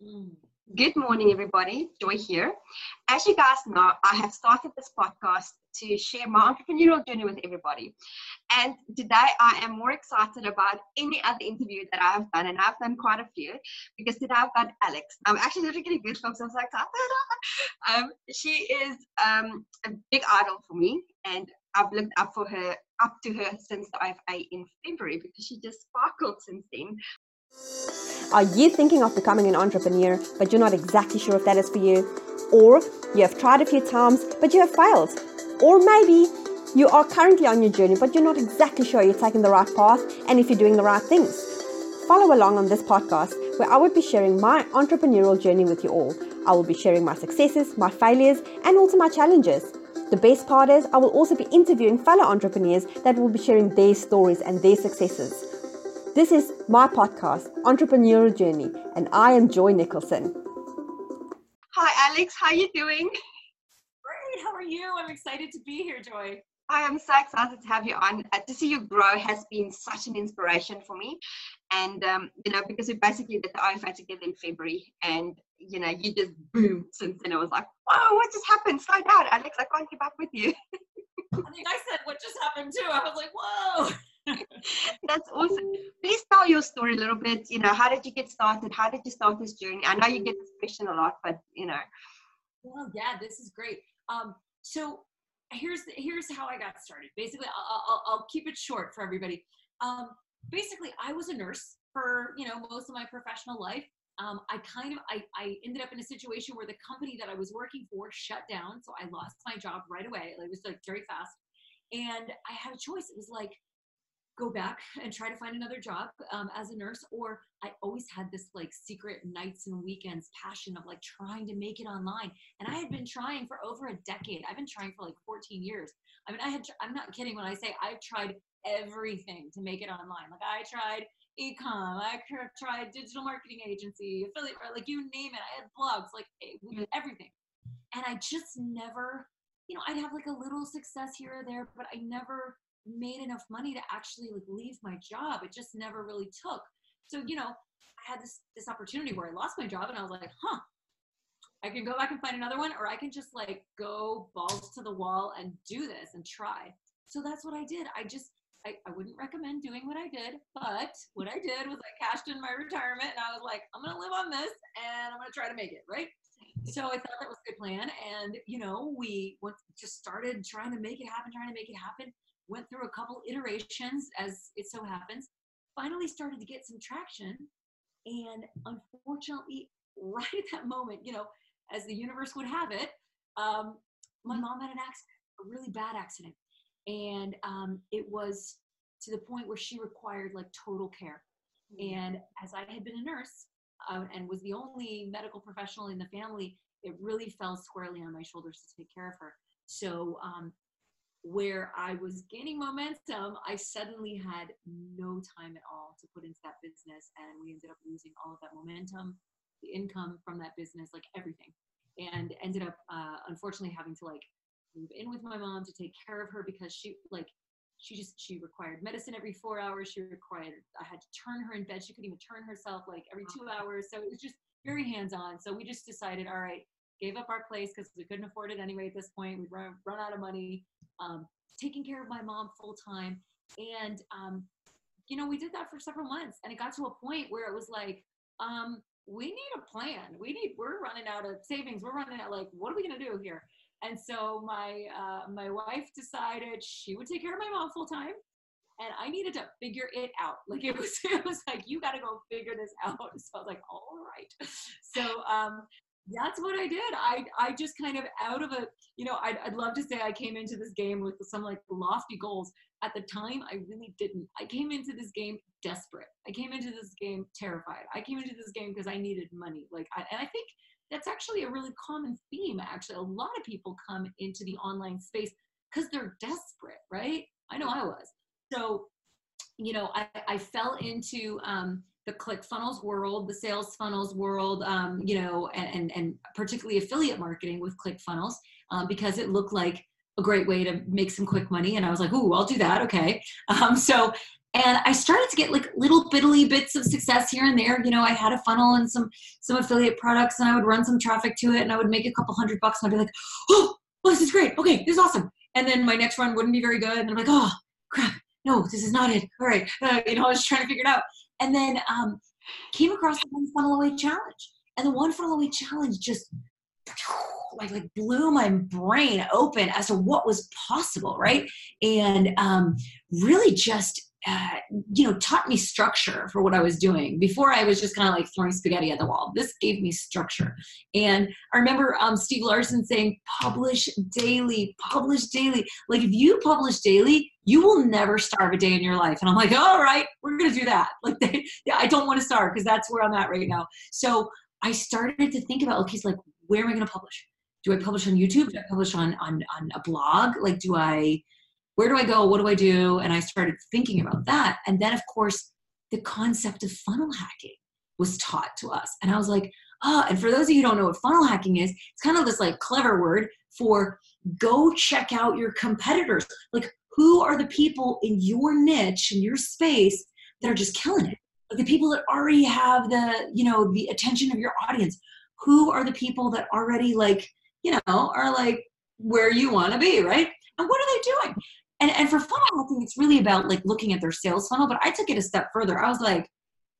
Good morning, everybody. Joy here. As you guys know, I have started this podcast to share my entrepreneurial journey with everybody. And today I am more excited about any other interview that I have done, and I've done quite a few because today I've got Alex. I'm actually literally getting goosebumps. I'm so excited. um, she is um, a big idol for me, and I've looked up for her up to her since the OFA in February because she just sparkled since then. Are you thinking of becoming an entrepreneur, but you're not exactly sure if that is for you? Or you have tried a few times, but you have failed? Or maybe you are currently on your journey, but you're not exactly sure you're taking the right path and if you're doing the right things? Follow along on this podcast where I will be sharing my entrepreneurial journey with you all. I will be sharing my successes, my failures, and also my challenges. The best part is, I will also be interviewing fellow entrepreneurs that will be sharing their stories and their successes. This is my podcast, Entrepreneurial Journey, and I am Joy Nicholson. Hi, Alex. How are you doing? Great. How are you? I'm excited to be here, Joy. Hi, I am so excited to have you on. Uh, to see you grow has been such an inspiration for me. And, um, you know, because we basically did the OFA together in February and, you know, you just boom since then. I was like, whoa, what just happened? Slow down, Alex. I can't keep up with you. I think I said what just happened too. I was like, whoa. That's awesome. Please tell your story a little bit. You know, how did you get started? How did you start this journey? I know you get this question a lot, but you know. Well, yeah, this is great. Um, so here's here's how I got started. Basically, I'll, I'll, I'll keep it short for everybody. Um, basically, I was a nurse for you know most of my professional life. Um, I kind of I, I ended up in a situation where the company that I was working for shut down, so I lost my job right away. It was like very fast, and I had a choice. It was like go back and try to find another job um, as a nurse or i always had this like secret nights and weekends passion of like trying to make it online and i had been trying for over a decade. I've been trying for like 14 years. I mean i had i'm not kidding when i say i've tried everything to make it online. Like i tried ecom i tried digital marketing agency affiliate like you name it. I had blogs like mm. everything. And i just never you know i'd have like a little success here or there but i never made enough money to actually like leave my job. It just never really took. So, you know, I had this this opportunity where I lost my job and I was like, huh, I can go back and find another one, or I can just like go balls to the wall and do this and try. So that's what I did. I just I, I wouldn't recommend doing what I did, but what I did was I cashed in my retirement and I was like, I'm gonna live on this and I'm gonna try to make it, right? So I thought that was a good plan. And you know, we went, just started trying to make it happen, trying to make it happen went through a couple iterations as it so happens, finally started to get some traction. And unfortunately, right at that moment, you know, as the universe would have it, um, my mm-hmm. mom had an accident, a really bad accident. And um, it was to the point where she required like total care. Mm-hmm. And as I had been a nurse uh, and was the only medical professional in the family, it really fell squarely on my shoulders to take care of her. So um, where I was gaining momentum, I suddenly had no time at all to put into that business. And we ended up losing all of that momentum, the income from that business, like everything. And ended up, uh, unfortunately, having to like move in with my mom to take care of her because she, like, she just, she required medicine every four hours. She required, I had to turn her in bed. She couldn't even turn herself like every two hours. So it was just very hands on. So we just decided, all right, gave up our place because we couldn't afford it anyway at this point. We'd run, run out of money, um, taking care of my mom full time. And, um, you know, we did that for several months. And it got to a point where it was like, um, we need a plan. We need, we're running out of savings. We're running out, like, what are we going to do here? And so my, uh, my wife decided she would take care of my mom full time and I needed to figure it out. Like it was, it was like you got to go figure this out. So I was like, all right. So um, that's what I did. I I just kind of out of a you know I'd I'd love to say I came into this game with some like lofty goals. At the time, I really didn't. I came into this game desperate. I came into this game terrified. I came into this game because I needed money. Like I, and I think that's actually a really common theme. Actually, a lot of people come into the online space because they're desperate, right? I know I was. So, you know, I, I fell into um, the click funnels world, the sales funnels world, um, you know, and, and particularly affiliate marketing with ClickFunnels um, because it looked like a great way to make some quick money. And I was like, "Ooh, I'll do that." Okay. Um, so, and I started to get like little biddly bits of success here and there. You know, I had a funnel and some some affiliate products, and I would run some traffic to it, and I would make a couple hundred bucks, and I'd be like, oh, oh this is great. Okay, this is awesome. And then my next run wouldn't be very good, and I'm like, oh, crap, no, this is not it. All right, uh, you know, I was trying to figure it out, and then um, came across the one funnel away challenge, and the one funnel away challenge just like like blew my brain open as to what was possible right? And um, really just uh, you know taught me structure for what i was doing before i was just kind of like throwing spaghetti at the wall this gave me structure and i remember um, steve larsen saying publish daily publish daily like if you publish daily you will never starve a day in your life and i'm like all right we're gonna do that like they, yeah, i don't want to starve because that's where i'm at right now so i started to think about okay he's like where am I to publish? Do I publish on YouTube? Do I publish on, on, on a blog? Like, do I, where do I go? What do I do? And I started thinking about that. And then, of course, the concept of funnel hacking was taught to us. And I was like, oh, and for those of you who don't know what funnel hacking is, it's kind of this like clever word for go check out your competitors. Like, who are the people in your niche, in your space that are just killing it? Like the people that already have the, you know, the attention of your audience who are the people that already like you know are like where you want to be right and what are they doing and and for funnel hacking it's really about like looking at their sales funnel but i took it a step further. I was like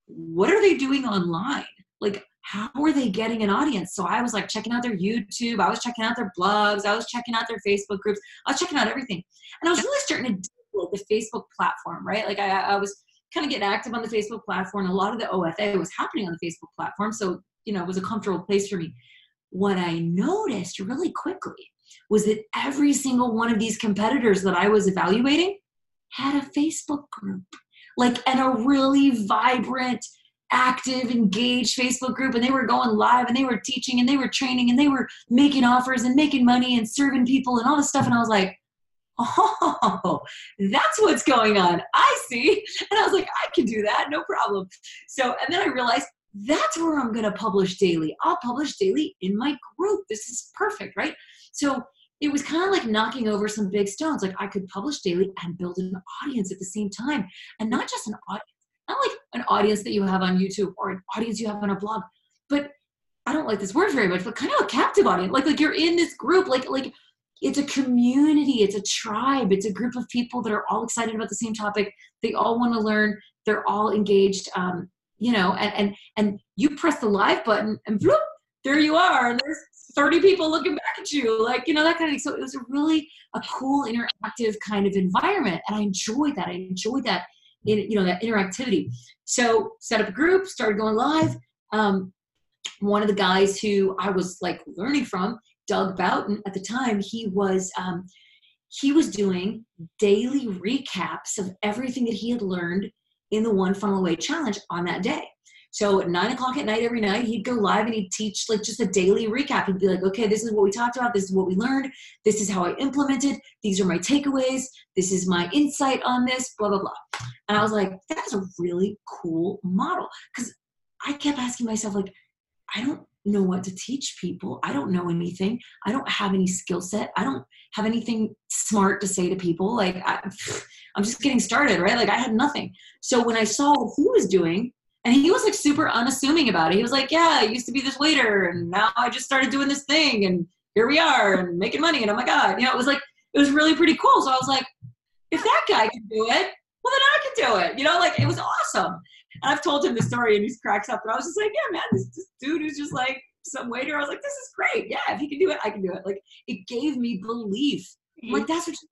what are they doing online? Like how are they getting an audience? So i was like checking out their youtube i was checking out their blogs i was checking out their facebook groups i was checking out everything. And i was really starting to deal with the facebook platform right? Like i, I was kind of getting active on the facebook platform a lot of the ofa was happening on the facebook platform so you know, it was a comfortable place for me. What I noticed really quickly was that every single one of these competitors that I was evaluating had a Facebook group, like, and a really vibrant, active, engaged Facebook group. And they were going live and they were teaching and they were training and they were making offers and making money and serving people and all this stuff. And I was like, oh, that's what's going on. I see. And I was like, I can do that, no problem. So, and then I realized that's where I'm going to publish daily. I'll publish daily in my group. This is perfect, right? So it was kind of like knocking over some big stones. Like I could publish daily and build an audience at the same time. And not just an audience, not like an audience that you have on YouTube or an audience you have on a blog, but I don't like this word very much, but kind of a captive audience. Like like you're in this group, like like it's a community, it's a tribe, it's a group of people that are all excited about the same topic. They all want to learn. They're all engaged. Um, you know, and and and you press the live button and whoop, there you are. And there's 30 people looking back at you, like, you know, that kind of thing. So it was a really a cool interactive kind of environment. And I enjoyed that. I enjoyed that in you know that interactivity. So set up a group, started going live. Um, one of the guys who I was like learning from, Doug Boughton, at the time, he was um, he was doing daily recaps of everything that he had learned in the one funnel away challenge on that day. So at nine o'clock at night every night, he'd go live and he'd teach like just a daily recap. He'd be like, okay, this is what we talked about. This is what we learned. This is how I implemented. These are my takeaways. This is my insight on this, blah, blah, blah. And I was like, that's a really cool model. Because I kept asking myself, like, I don't know what to teach people. I don't know anything. I don't have any skill set. I don't have anything smart to say to people. Like, I, I'm just getting started, right? Like, I had nothing. So when I saw what he was doing, and he was like super unassuming about it. He was like, "Yeah, I used to be this waiter, and now I just started doing this thing, and here we are, and making money." And oh my god, you know, it was like it was really pretty cool. So I was like, if that guy can do it, well then I can do it. You know, like it was awesome. And I've told him the story, and he cracks up. And I was just like, "Yeah, man, this, this dude who's just like some waiter." I was like, "This is great. Yeah, if he can do it, I can do it." Like it gave me belief. like that's what you,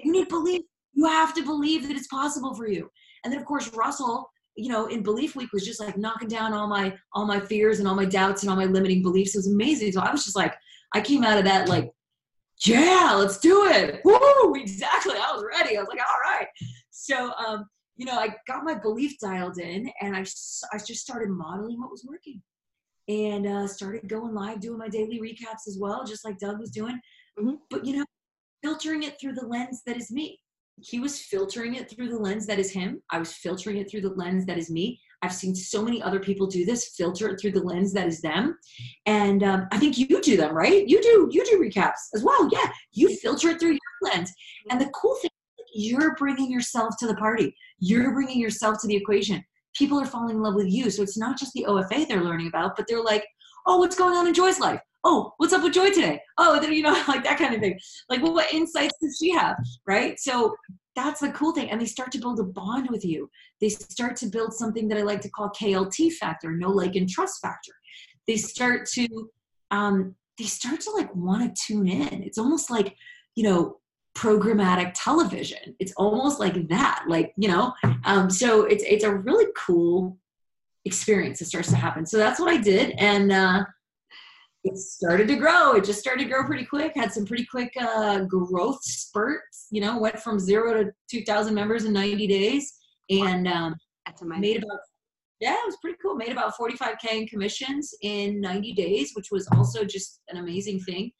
you need belief. You have to believe that it's possible for you. And then of course Russell you know in belief week was just like knocking down all my all my fears and all my doubts and all my limiting beliefs it was amazing so i was just like i came out of that like yeah let's do it Woo! exactly i was ready i was like all right so um you know i got my belief dialed in and i, I just started modeling what was working and uh, started going live doing my daily recaps as well just like doug was doing mm-hmm. but you know filtering it through the lens that is me he was filtering it through the lens that is him. I was filtering it through the lens that is me. I've seen so many other people do this, filter it through the lens that is them. And um, I think you do them, right? You do you do recaps as well. Yeah, you filter it through your lens. And the cool thing, you're bringing yourself to the party. You're bringing yourself to the equation. People are falling in love with you. So it's not just the OFA they're learning about, but they're like, oh, what's going on in Joy's life? Oh, what's up with Joy today? Oh, you know, like that kind of thing. Like, well, what insights does she have? Right. So that's the cool thing. And they start to build a bond with you. They start to build something that I like to call KLT factor, know like and trust factor. They start to, um, they start to like want to tune in. It's almost like, you know, programmatic television. It's almost like that, like you know. Um, so it's it's a really cool experience that starts to happen. So that's what I did, and uh, it started to grow. It just started to grow pretty quick. Had some pretty quick uh, growth spurts. You know, went from zero to two thousand members in ninety days, and um. Made about yeah, it was pretty cool. Made about 45k in commissions in 90 days, which was also just an amazing thing.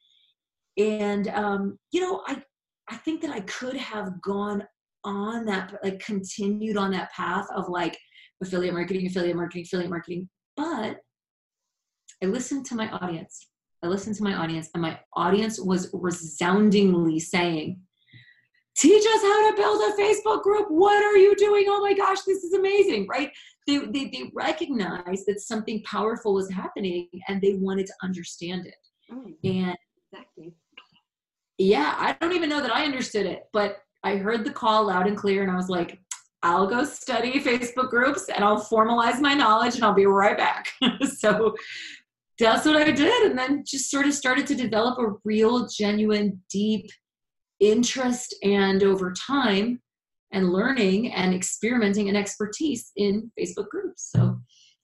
And um, you know, I I think that I could have gone on that, like continued on that path of like affiliate marketing, affiliate marketing, affiliate marketing. But I listened to my audience. I listened to my audience, and my audience was resoundingly saying, Teach us how to build a Facebook group. What are you doing? Oh my gosh, this is amazing, right? They, they, they recognized that something powerful was happening and they wanted to understand it. Mm, and yeah, I don't even know that I understood it, but I heard the call loud and clear, and I was like, I'll go study Facebook groups and I'll formalize my knowledge and I'll be right back. so that's what I did. And then just sort of started to develop a real, genuine, deep interest and over time and learning and experimenting and expertise in Facebook groups. So,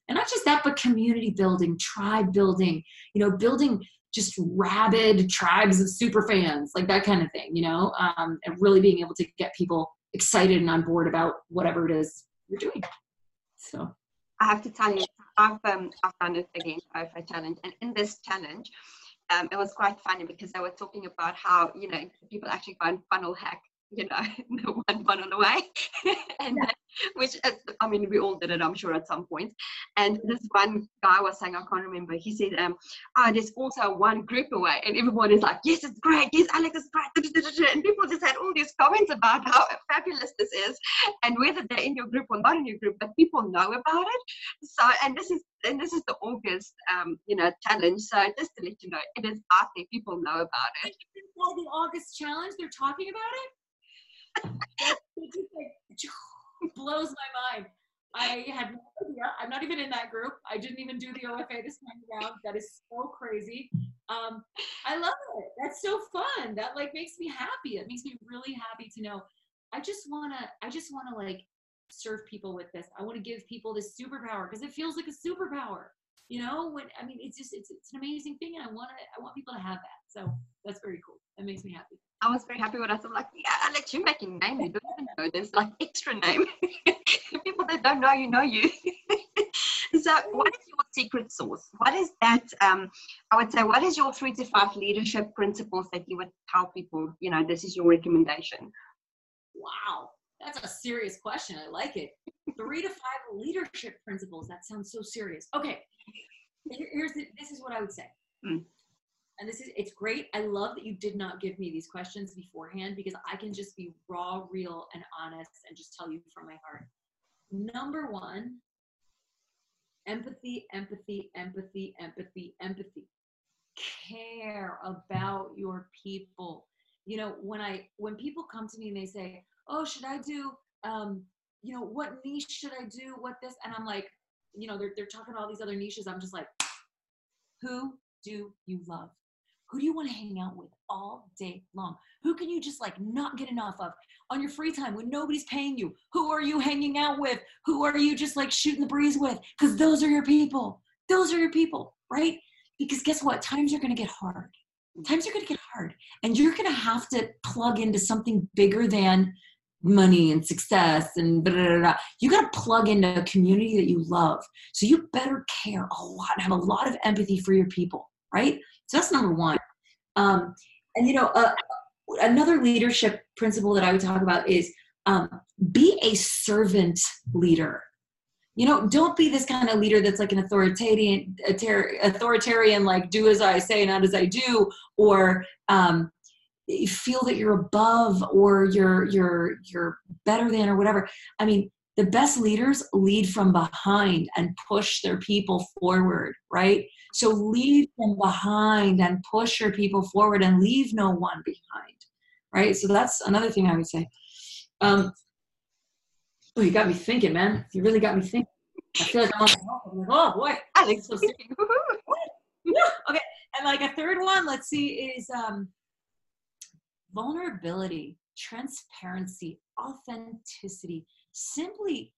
and not just that, but community building, tribe building, you know, building just rabid tribes of super fans, like that kind of thing, you know, um, and really being able to get people excited and on board about whatever it is you're doing. So I have to tell you, I've um, I've done it again over a challenge, and in this challenge, um, it was quite funny because they were talking about how you know people actually and funnel hack you know, the one funnel away. and yeah. which I mean, we all did it, I'm sure, at some point. And this one guy was saying, I can't remember, he said, um, oh, there's also one group away. And everyone is like, yes, it's great. Yes, Alex is great. And people just had all these comments about how fabulous this is and whether they're in your group or not in your group, but people know about it. So, and this is and this is the August, um, you know, challenge. So just to let you know, it is out there. People know about it. the August challenge. They're talking about it blows my mind. I had no idea. I'm not even in that group. I didn't even do the OFA this time around. That is so crazy. Um, I love it. That's so fun. That like makes me happy. It makes me really happy to know. I just wanna. I just wanna like serve people with this. I want to give people this superpower because it feels like a superpower. You know, when I mean, it's just it's it's an amazing thing, and I want to. I want people to have that. So that's very cool. That makes me happy. I was very happy when I saw like, yeah, Alex, you're making name. You don't even know. There's like extra name. People that don't know you know you. so, what is your secret sauce? What is that? Um, I would say, what is your three to five leadership principles that you would tell people? You know, this is your recommendation. Wow, that's a serious question. I like it. three to five leadership principles. That sounds so serious. Okay, here's the, this is what I would say. Mm and this is it's great. I love that you did not give me these questions beforehand because i can just be raw real and honest and just tell you from my heart. Number one empathy empathy empathy empathy empathy. Care about your people. You know when i when people come to me and they say oh should i do um you know what niche should i do? What this? And i'm like you know they're, they're talking all these other niches. I'm just like who do you love who do you want to hang out with all day long? Who can you just like not get enough of on your free time when nobody's paying you? Who are you hanging out with? Who are you just like shooting the breeze with? Because those are your people. Those are your people, right? Because guess what? Times are going to get hard. Times are going to get hard. And you're going to have to plug into something bigger than money and success and blah, blah, blah. you got to plug into a community that you love. So you better care a lot and have a lot of empathy for your people, right? So that's number one. Um, and you know, uh, another leadership principle that I would talk about is um, be a servant leader. You know, don't be this kind of leader that's like an authoritarian, authoritarian, like do as I say, not as I do, or um, feel that you're above or you're you're you're better than or whatever i mean the best leaders lead from behind and push their people forward right so leave them behind and push your people forward and leave no one behind right? So that's another thing i would say. Um oh you got me thinking man. You really got me thinking. I feel like i'm like, oh boy. Alex, so okay. And like a third one let's see is um vulnerability transparency authenticity. Simply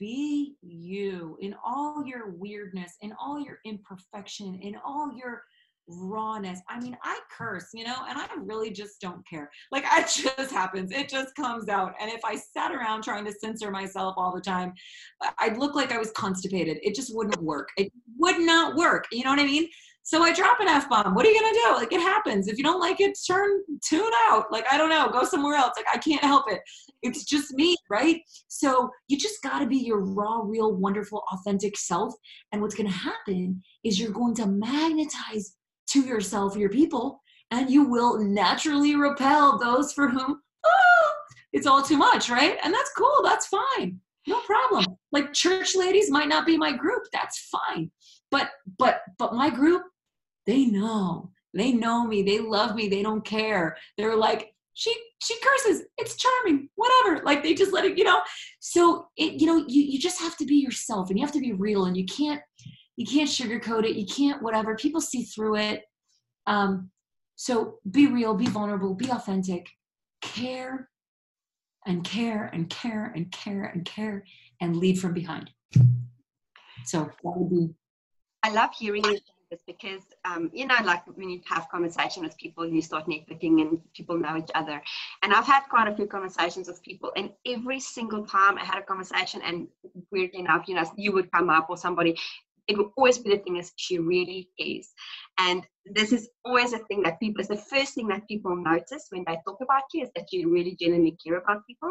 be you in all your weirdness in all your imperfection in all your rawness. I mean i curse you know and i really just don't care. Like it just happens. It just comes out. And if i sat around trying to censor myself all the time i'd look like i was constipated. It just wouldn't work. It would not work. You know what i mean so I drop an F bomb. What are you gonna do? Like it happens. If you don't like it, turn tune out. Like I don't know, go somewhere else. Like I can't help it. It's just me, right? So you just gotta be your raw, real, wonderful, authentic self. And what's gonna happen is you're going to magnetize to yourself your people, and you will naturally repel those for whom oh, it's all too much, right? And that's cool. That's fine. No problem. Like church ladies might not be my group. That's fine but but but my group they know. They know me. They love me. They don't care. They're like she she curses. It's charming. Whatever. Like they just let it you know? So it you know you, you just have to be yourself and you have to be real and you can't you can't sugarcoat it. You can't whatever. People see through it. Um so be real be vulnerable be authentic. Care and care and care and care and care and lead from behind. So that would be I love hearing because um, you know, like when you have conversation with people you start networking and people know each other. And I've had quite a few conversations with people, and every single time I had a conversation, and weirdly enough, you know, you would come up or somebody, it will always be the thing is she really is. And this is always a thing that people, it's the first thing that people notice when they talk about you is that you really genuinely care about people.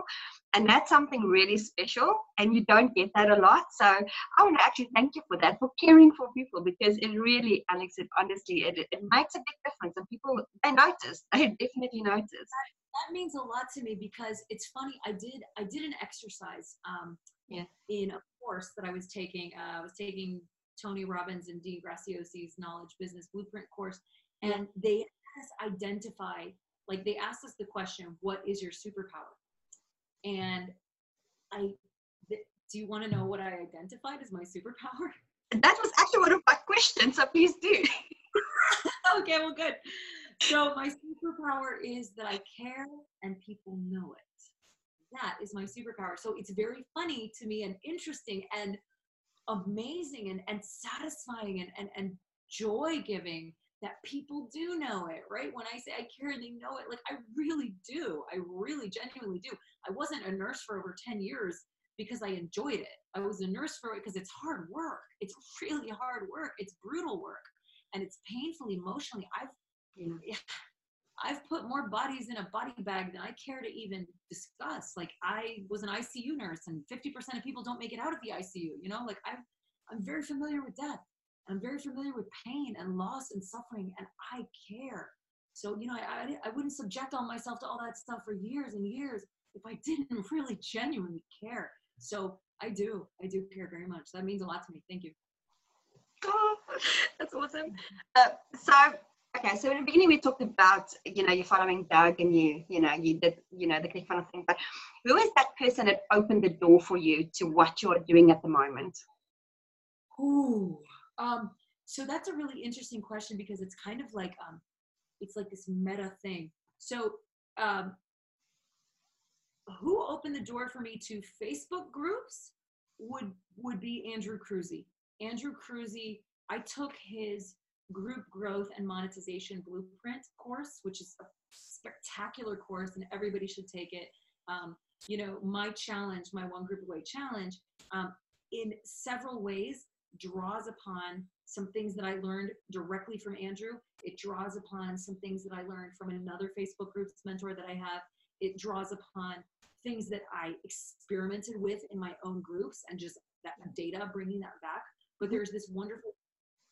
And that's something really special. And you don't get that a lot. So I want to actually thank you for that, for caring for people, because it really, Alex, it, honestly, it, it makes a big difference. And people, they notice, they definitely notice. That, that means a lot to me because it's funny. I did, I did an exercise um, yeah. in a course that I was taking. Uh, I was taking Tony Robbins and Dean Graciosi's Knowledge Business Blueprint course, and they us identify, like they asked us the question, "What is your superpower?" And I, th- do you want to know what I identified as my superpower? That was actually one of my questions, so please do. okay, well, good. So my superpower is that I care and people know it. That is my superpower. So it's very funny to me and interesting and amazing and, and satisfying and, and, and joy giving that people do know it, right? When I say I care, they know it. Like I really do. I really genuinely do. I wasn't a nurse for over 10 years because I enjoyed it. I was a nurse for it because it's hard work. It's really hard work. It's brutal work. And it's painful emotionally. I've I've put more bodies in a body bag than I care to even discuss. Like I was an ICU nurse and 50% of people don't make it out of the ICU, you know, like I've, I'm very familiar with death. I'm very familiar with pain and loss and suffering and I care. So, you know, I, I, I wouldn't subject all myself to all that stuff for years and years if I didn't really genuinely care. So I do, I do care very much. That means a lot to me. Thank you. Oh, that's awesome. Uh, so Okay, so in the beginning we talked about, you know, you're following Doug and you, you know, you did, you know, the kind of thing. But who is that person that opened the door for you to what you're doing at the moment? Ooh, um, so that's a really interesting question because it's kind of like, um, it's like this meta thing. So, um, who opened the door for me to Facebook groups would would be Andrew Kroeze. Andrew Kroeze, I took his group growth and monetization blueprint course, which is a spectacular course and everybody should take it. Um, you know, my challenge, my one group away challenge, um, in several ways draws upon some things that I learned directly from Andrew. It draws upon some things that I learned from another Facebook groups mentor that I have. It draws upon things that I experimented with in my own groups and just that data, bringing that back. But there's this wonderful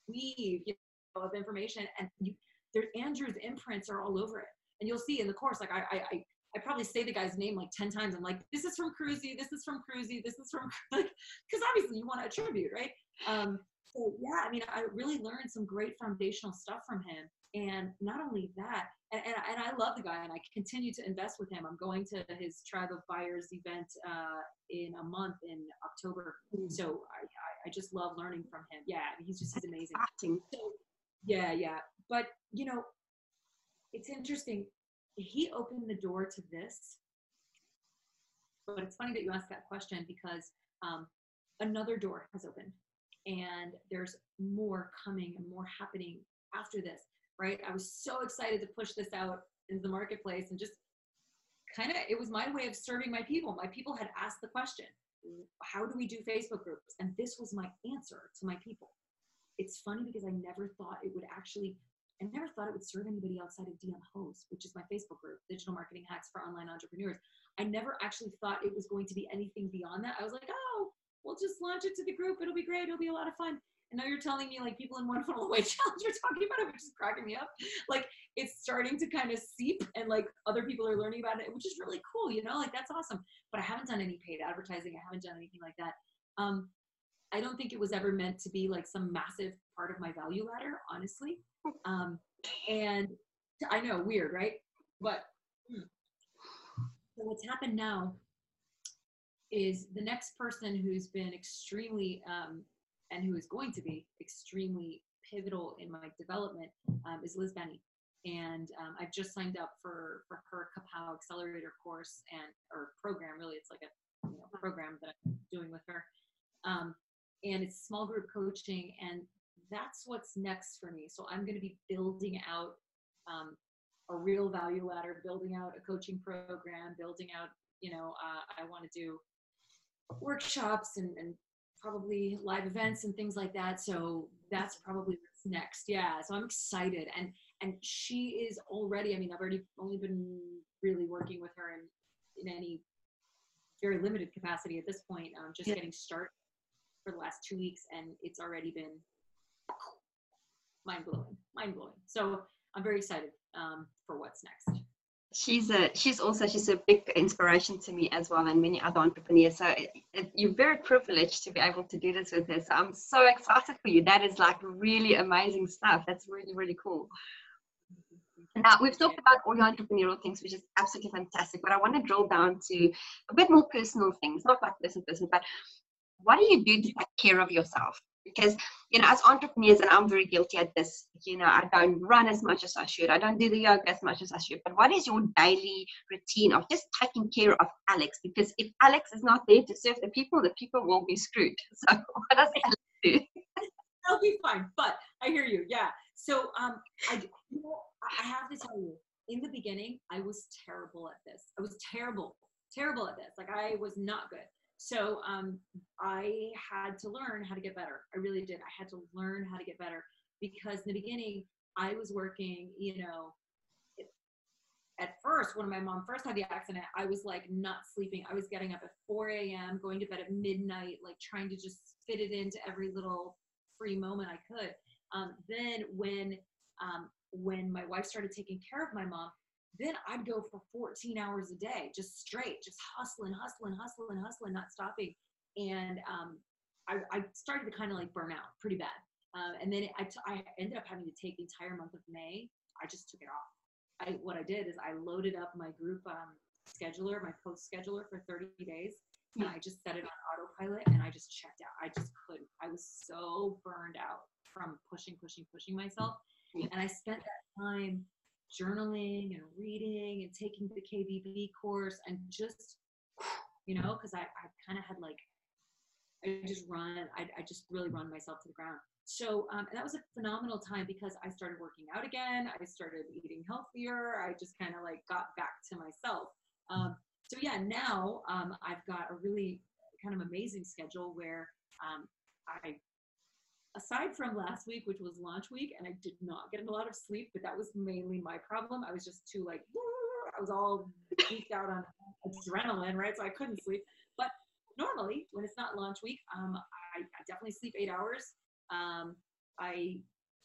weave, you of information and you there andrew's imprints are all over it and you'll see in the course, like I, I, I I probably say the guy's name like 10 times. I'm like, this is from Kroeze, this is from Kroeze, this is from, like, because obviously you want to attribute, right? Um, so yeah, I mean, I really learned some great foundational stuff from him. And not only that, and, and, and I love the guy and I continue to invest with him. I'm going to his Tribe of Buyers event uh, in a month in October. Mm. So I, I just love learning from him. Yeah, he's just, he's amazing. So, yeah, yeah. But, you know, it's interesting he opened the door to this. But it's funny that you asked that question because um, another door has opened and there's more coming and more happening after this, right? I was so excited to push this out into the marketplace and just kind of, it was my way of serving my people. My people had asked the question, how do we do Facebook groups? And this was my answer to my people. It's funny because I never thought it would actually I never thought it would serve anybody outside of DM Hacks, which is my Facebook group, Digital Marketing Hacks for Online Entrepreneurs. I never actually thought it was going to be anything beyond that. I was like, oh, we'll just launch it to the group. It'll be great. It'll be a lot of fun. And now you're telling me like people in one funnel away challenge are talking about it, which is cracking me up. Like it's starting to kind of seep and like other people are learning about it, which is really cool, you know, like that's awesome. But I haven't done any paid advertising. I haven't done anything like that. Um, I don't think it was ever meant to be like some massive part of my value ladder, honestly. Um, and I know, weird, right? But hmm. so what's happened now is the next person who's been extremely um, and who is going to be extremely pivotal in my development um, is Liz Benny. And um, I've just signed up for, for her Kapow Accelerator course and or program. Really, it's like a you know, program that I'm doing with her. Um, and it's small group coaching. And that's what's next for me. So I'm going to be building out um, a real value ladder, building out a coaching program, building out, you know, uh, I want to do workshops and, and probably live events and things like that. So that's probably what's next. Yeah. So I'm excited. And, and she is already, I mean, I've already only been really working with her in, in any very limited capacity at this point, um, just yeah. getting started for the last two weeks. And it's already been mind blowing, mind blowing. So I'm very excited um, for what's next. She's a she's also she's a big inspiration to me as well and many other entrepreneurs. So it, it, you're very privileged to be able to do this with her. So I'm so excited for you. That is like really amazing stuff. That's really really cool. Now, we've talked about all your entrepreneurial things, which is absolutely fantastic, but I want to drill down to a bit more personal things, not like this and person, but what do you do to take care of yourself? because you know as entrepreneurs and i'm very guilty at this you know i don't run as much as i should. I don't do the yoga as much as i should. But what is your daily routine of just taking care of alex? Because if alex is not there to serve the people the people will be screwed. So what does alex do? I'll be fine but i hear you yeah. So um i you know, i have to tell you in the beginning i was terrible at this. I was terrible terrible at this. Like i was not good so um, I had to learn how to get better. I really did. I had to learn how to get better because in the beginning, I was working, you know, at first, when my mom first had the accident, I was like not sleeping. I was getting up at 4 a.m., going to bed at midnight, like trying to just fit it into every little free moment I could. Um, then when um, when my wife started taking care of my mom, then I'd go for 14 hours a day, just straight, just hustling, hustling, hustling, hustling, not stopping. And um, I, I, started to kind of like burn out pretty bad. Uh, and then I, t- I ended up having to take the entire month of May. I just took it off. I, what I did is I loaded up my group um, scheduler, my post scheduler for 30 days. And I just set it on autopilot and I just checked out. I just couldn't. I was so burned out from pushing, pushing, pushing myself. And I spent that time journaling and reading and taking the KBB course and just, you know, because I, I kind of had like, I just run, I, I just really run myself to the ground. So, um, that was a phenomenal time because I started working out again. I started eating healthier. I just kind of like got back to myself. Um, so yeah, now um, I've got a really kind of amazing schedule where um, I aside from last week, which was launch week, and I did not get a lot of sleep, but that was mainly my problem. I was just too like, I was all geeked out on adrenaline, right? So I couldn't sleep. But normally, when it's not launch week, um, I, I definitely sleep eight hours. Um, I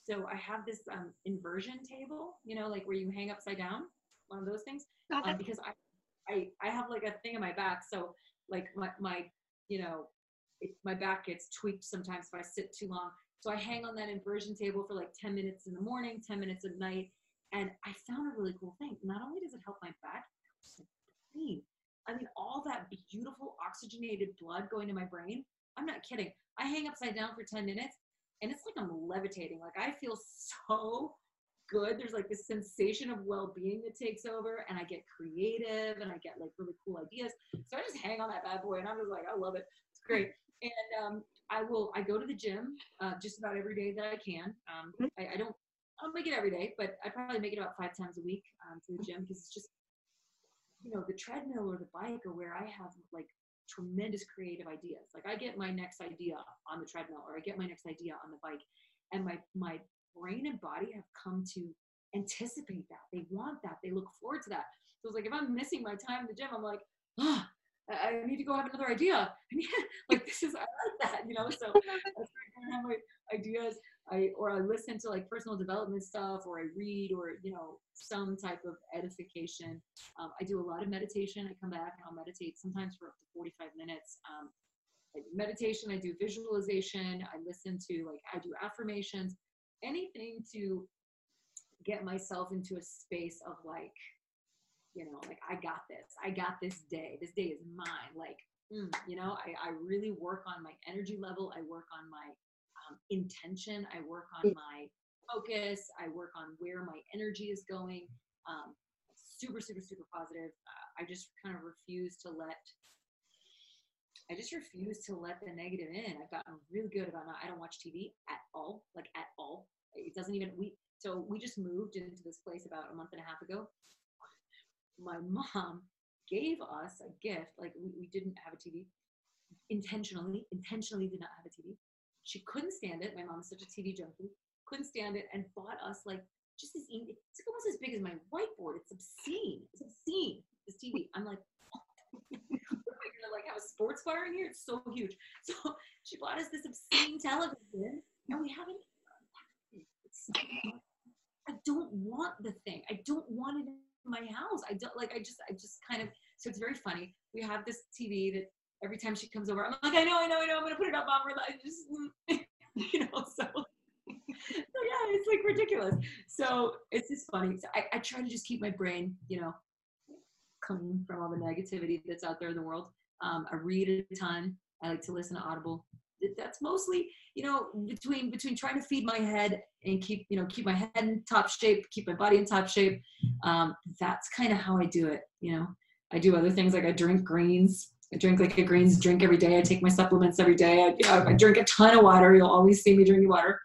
so I have this um, inversion table, you know, like where you hang upside down. one of those things, um, because I, I I have like a thing in my back, so like my my you know it, my back gets tweaked sometimes if I sit too long. So I hang on that inversion table for like 10 minutes in the morning, 10 minutes at night, and I found a really cool thing. Not only does it help my back, brain. I mean, all that beautiful oxygenated blood going to my brain. I'm not kidding. I hang upside down for 10 minutes and it's like I'm levitating. Like I feel so good. There's like this sensation of well-being that takes over and I get creative and I get like really cool ideas. So I just hang on that bad boy and I'm just like, I love it. It's great. And um, I will, I go to the gym uh, just about every day that I can. Um, I, I don't, I don't make it every day, but I probably make it about five times a week um, to the gym because it's just, you know, the treadmill or the bike or where I have like tremendous creative ideas. Like I get my next idea on the treadmill or I get my next idea on the bike and my my brain and body have come to anticipate that. They want that. They look forward to that. So it's like if I'm missing my time in the gym, I'm like, ah, I need to go have another idea. Like this is I like that, you know. So I have my ideas. I or I listen to like personal development stuff, or I read, or you know, some type of edification. Um, I do a lot of meditation. I come back and I'll meditate sometimes for up to 45 minutes. Um, I do meditation. I do visualization. I listen to like I do affirmations. Anything to get myself into a space of like, you know, like I got this. I got this day. This day is mine. Like, mm, you know, I, I really work on my energy level. I work on my um, intention. I work on my focus. I work on where my energy is going. Um, super, super, super positive. Uh, I just kind of refuse to let. I just refuse to let the negative in. I've gotten really good about not. I don't watch TV at all, like at all. It doesn't even. We so we just moved into this place about a month and a half ago. My mom gave us a gift. Like we, we didn't have a TV intentionally. Intentionally did not have a TV she couldn't stand it. My mom mom's such a TV junkie, couldn't stand it, and bought us like just this. It's like almost as big as my whiteboard. It's obscene. It's obscene. This TV. I'm like, gonna like have a sports bar in here. It's so huge. So she bought us this obscene television, and we haven't. I don't want the thing. I don't want it my house. I don't like. I just. I just kind of. So it's very funny. We have this TV that every time she comes over, I'm like, I know, I know, I know, I'm gonna put it up, mom. I just, you know, so, so yeah, it's like ridiculous. So it's just funny. So I, I try to just keep my brain, you know, clean from all the negativity that's out there in the world. Um, I read a ton. I like to listen to Audible. That's mostly, you know, between between trying to feed my head and keep, you know, keep my head in top shape, keep my body in top shape. Um, that's kind of how I do it. You know, I do other things like I drink greens I drink like a greens drink every day. I take my supplements every day. I, you know, I drink a ton of water. You'll always see me drinking water.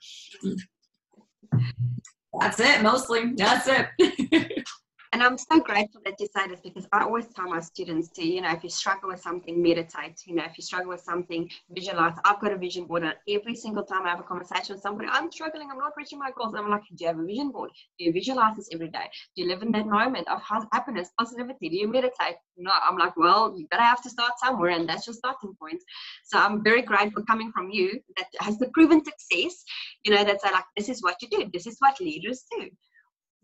That's it, mostly. That's it. And I'm so grateful that you say this because I always tell my students to, you know, if you struggle with something, meditate. You know, if you struggle with something, visualize. I've got a vision board, and every single time I have a conversation with somebody, I'm struggling, I'm not reaching my goals. I'm like, do you have a vision board? Do you visualize this every day? Do you live in that moment of happiness, positivity? Do you meditate? No, I'm like, well, you gotta have to start somewhere, and that's your starting point. So I'm very grateful coming from you that has the proven success, you know, that's like, this is what you do, this is what leaders do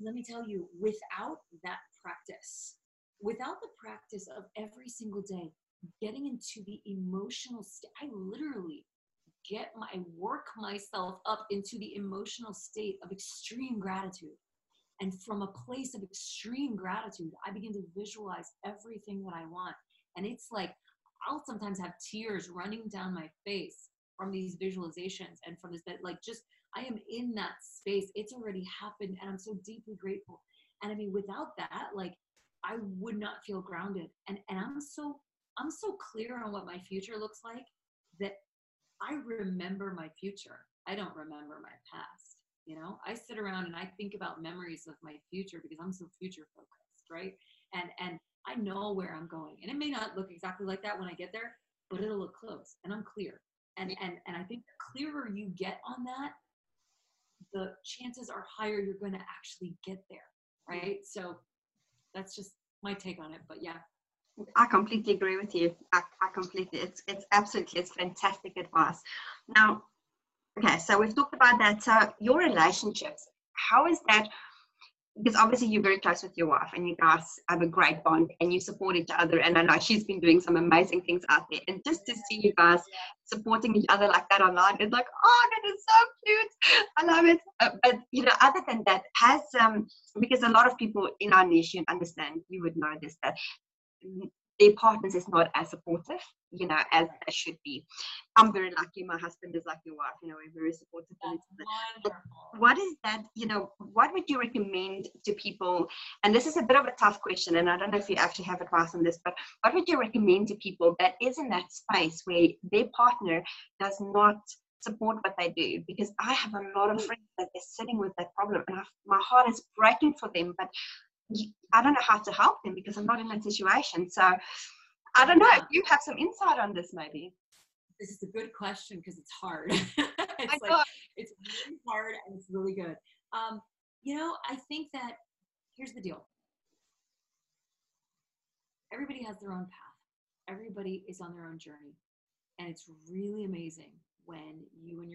let me tell you, without that practice, without the practice of every single day getting into the emotional state, I literally get my work myself up into the emotional state of extreme gratitude. And from a place of extreme gratitude, I begin to visualize everything that I want. And it's like I'll sometimes have tears running down my face from these visualizations and from this like just I am in that space. It's already happened and I'm so deeply grateful. And I mean, without that, like I would not feel grounded. And and I'm so I'm so clear on what my future looks like that I remember my future. I don't remember my past. You know, I sit around and I think about memories of my future because I'm so future focused, right? And and I know where I'm going. And it may not look exactly like that when I get there, but it'll look close and I'm clear. And and and I think the clearer you get on that, the chances are higher you're going to actually get there right so that's just my take on it but yeah I completely agree with you. I, I completely, it's it's absolutely, it's fantastic advice. Now, okay, so we've talked about that. So your relationships, how is that? Because obviously you're very close with your wife and you guys have a great bond and you support each other and i know she's been doing some amazing things out there. And just to see you guys supporting each other like that online is like oh that is so cute. I love it. Uh, but you know other than that has um because a lot of people in our nation understand you would know this that their partners is not as supportive, you know, as they should be. I'm very lucky. My husband is like your wife, you know, we're very supportive. What is that, you know, what would you recommend to people? And this is a bit of a tough question, and I don't know if you actually have advice on this, but what would you recommend to people that is in that space where their partner does not support what they do because I have a lot of mm. friends that are sitting with that problem and I've, my heart is breaking for them. But I don't know how to help them because I'm not in that situation. So I don't know. If you have some insight on this, maybe. This is a good question because it's hard. it's like it's really hard and it's really good. Um, you know, I think that here's the deal. Everybody has their own path. Everybody is on their own journey. And it's really amazing when you and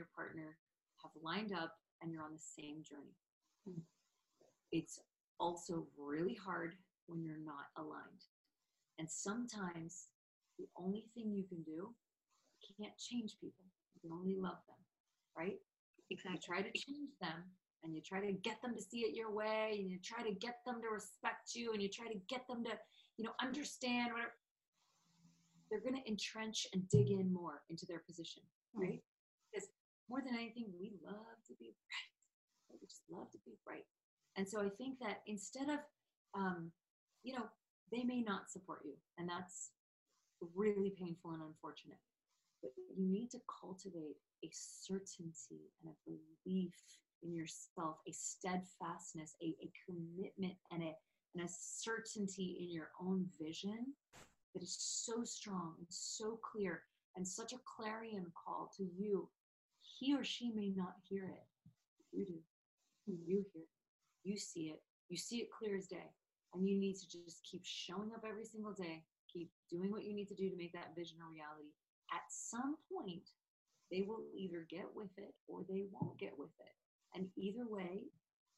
your partner have lined up and you're on the same journey. It's also really hard when you're not aligned. And sometimes the only thing you can do, you can't change people. You can only love them, right? Exactly. You try to change them and you try to get them to see it your way and you try to get them to respect you and you try to get them to, you know, understand whatever. They're going to entrench and dig in more into their position, hmm. right? Mm-hmm. Because more than anything, we love to be right. We just love to be right. And so I think that instead of, um, you know, they may not support you, and that's really painful and unfortunate. But you need to cultivate a certainty and a belief in yourself, a steadfastness, a, a commitment, and a, and a certainty in your own vision that is so strong and so clear and such a clarion call to you. He or she may not hear it. You do. You hear it you see it, you see it clear as day. And you need to just keep showing up every single day, keep doing what you need to do to make that vision a reality. At some point, they will either get with it or they won't get with it. And either way,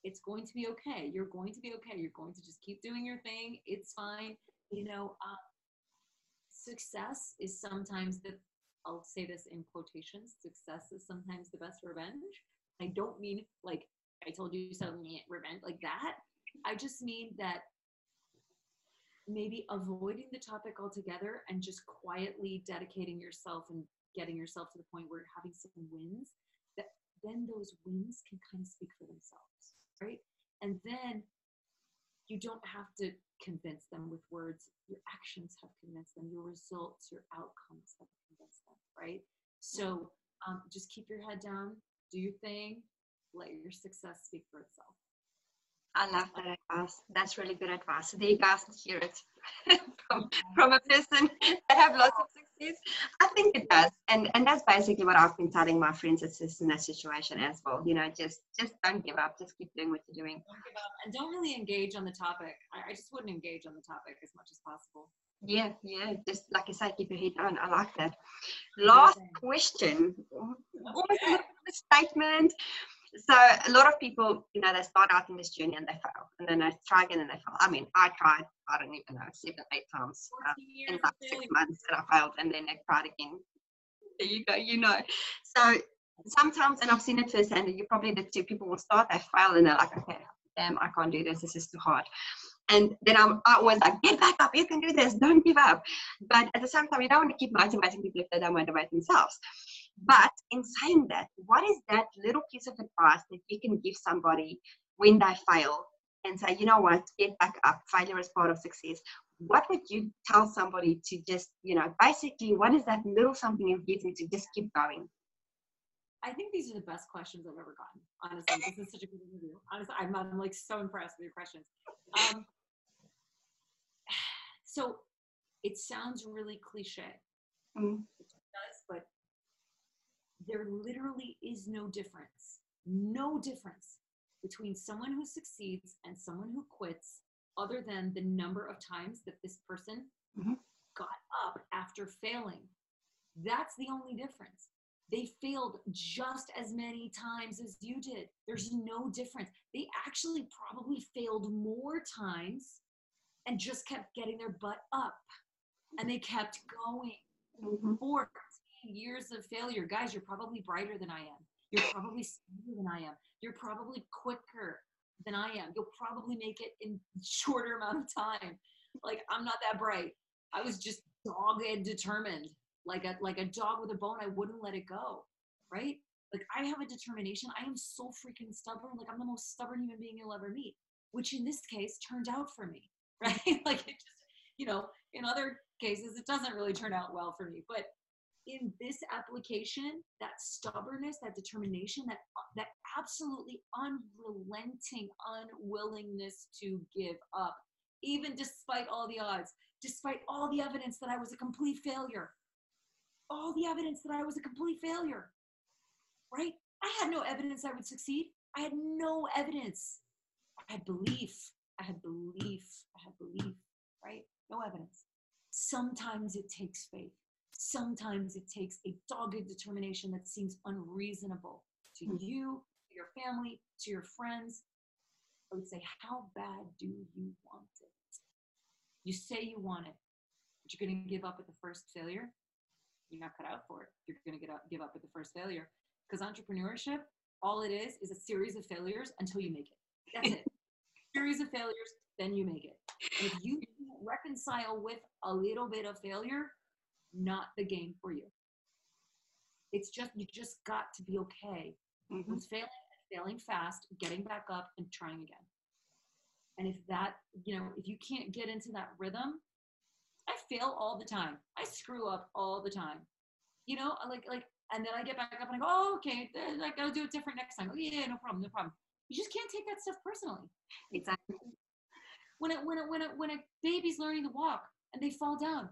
it's going to be okay. You're going to be okay. You're going to just keep doing your thing. It's fine. You know, uh, success is sometimes the, I'll say this in quotations, success is sometimes the best revenge. I don't mean like I told you so, revenge, like that. I just mean that maybe avoiding the topic altogether and just quietly dedicating yourself and getting yourself to the point where you're having some wins, that then those wins can kind of speak for themselves, right? And then you don't have to convince them with words. Your actions have convinced them. Your results, your outcomes have convinced them, right? So um, just keep your head down, do your thing, let your success speak for itself. I love that advice. That's really good advice. There you guys hear it from, from a person that have lots of success. I think it does. And and that's basically what I've been telling my friends that's in that situation as well. You know, just just don't give up. Just keep doing what you're doing. Don't give up and don't really engage on the topic. I, I just wouldn't engage on the topic as much as possible. Yeah, yeah. Just like I said, keep your head down. I like that. Last question. Almost a statement so a lot of people, you know, they start out in this journey and they fail, and then they try again and they fail. I mean, I tried, I don't even know, seven, eight times uh, in like six months, and I failed, and then I tried again. There you go, you know. So sometimes, and I've seen it firsthand, you probably the two people will start, they fail, and they're like, okay, damn, I can't do this. This is too hard. And then I'm I always like, get back up, you can do this, don't give up. But at the same time, you don't want to keep motivating people if they don't motivate themselves. But in saying that, what is that little piece of advice that you can give somebody when they fail and say, you know what, get back up, failure is part of success? What would you tell somebody to just, you know, basically, what is that little something you give them to just keep going? I think these are the best questions I've ever gotten. Honestly, this is such a good interview. Honestly, I'm, I'm like so impressed with your questions. Um, so it sounds really cliche. It but there literally is no difference, no difference between someone who succeeds and someone who quits, other than the number of times that this person mm-hmm. got up after failing. That's the only difference. they failed just as many times as you did. There's no difference. They actually probably failed more times and just kept getting their butt up and they kept going. Mhm. 14 years of failure. Guys, you're probably brighter than I am. You're probably smarter than I am. You're probably quicker than I am. You'll probably make it in shorter amount of time. Like I'm not that bright. I was just dogged determined. Like a like a dog with a bone, I wouldn't let it go. Right? Like I have a determination. I am so freaking stubborn. Like I'm the most stubborn human being you'll ever meet, which in this case turned out for me. Right? like it just, you know, in other cases it doesn't really turn out well for me. But in this application, that stubbornness, that determination, that that absolutely unrelenting unwillingness to give up, even despite all the odds, despite all the evidence that I was a complete failure, all the evidence that I was a complete failure, right? I had no evidence I would succeed. I had no evidence. I had belief. I had belief. I had belief, right? No evidence. Sometimes it takes faith. Sometimes it takes a dogged determination that seems unreasonable to Mhm. you, to your family, to your friends. I would say, how bad do you want it? You say you want it, but you're going to give up at the first failure. You're not cut out for it. You're going to get up, give up at the first failure. Because entrepreneurship, all it is, is a series of failures until you make it. That's it. series of failures, then you make it. And if you reconcile with a little bit of failure, not the game for you. It's just you just got to be okay Mhm. with failing, failing fast, getting back up and trying again. And if that, you know, if you can't get into that rhythm, I fail all the time. I screw up all the time. You know, like like and then I get back up and I go, oh, okay, then I gotta do it different next time. Oh yeah, no problem, no problem. You just can't take that stuff personally. Exactly. When a when a when a when a baby's learning to walk and they fall down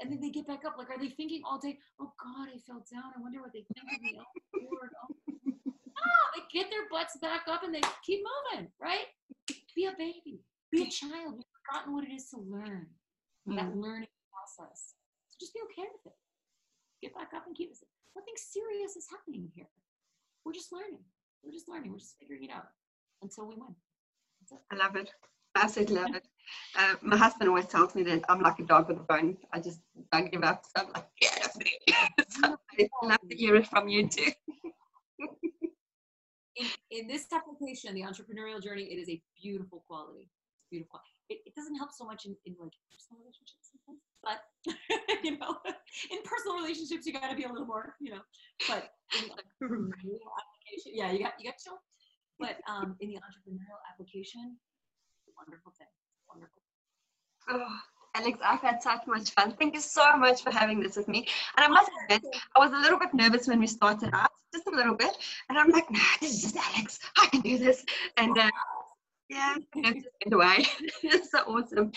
and then they get back up, like are they thinking all day, oh God, I fell down. I wonder what they think of me. Oh Lord, oh they get their butts back up and they keep moving, right? Be a baby, be a child. You've forgotten what it is to learn, that Mm. learning process. So just be okay with it. Get back up and keep it. Nothing serious is happening here. We're just learning. We're just learning. We're just figuring it out until we win. I love it. Absolutely love it. Uh, my husband always tells me that I'm like a dog with a bone. I just don't give up. So I'm like, yeah, me. so I love to hear it from you too. in, in this application, the entrepreneurial journey, it is a beautiful quality. It's beautiful. It, it doesn't help so much in, in like personal relationships sometimes, but you know, in personal relationships, you got to be a little more, you know. But in entrepreneurial application, yeah, you got you got to. But um, in the entrepreneurial application, wonderful thing, wonderful. Oh, Alex, I've had such much fun. Thank you so much for having this with me. And I must admit, I was a little bit nervous when we started out, just a little bit. And I'm like, nah, this is just Alex. I can do this. And uh, yeah, it just went away. it's so awesome.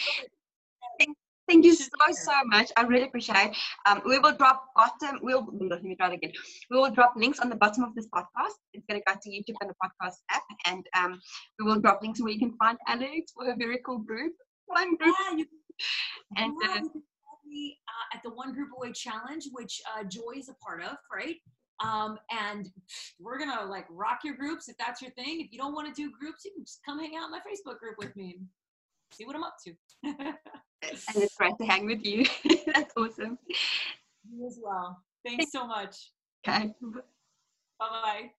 Thank, you so, so much. I really appreciate it. Um, we will drop bottom, we'll, let me try again. We will drop links on the bottom of this podcast. It's going to go to YouTube and the podcast app. And um, we will drop links where you can find Alex for her very cool group. One group. Yeah, you, And yeah, uh, you can find me uh, at the One Group Away Challenge, which uh, Joy is a part of, right? Um, and we're gonna like rock your groups if that's your thing. If you don't want to do groups, you can just come hang out in my Facebook group with me and see what I'm up to. and it's great to hang with you. That's awesome. you as well. Thanks so much. Okay. Bye bye.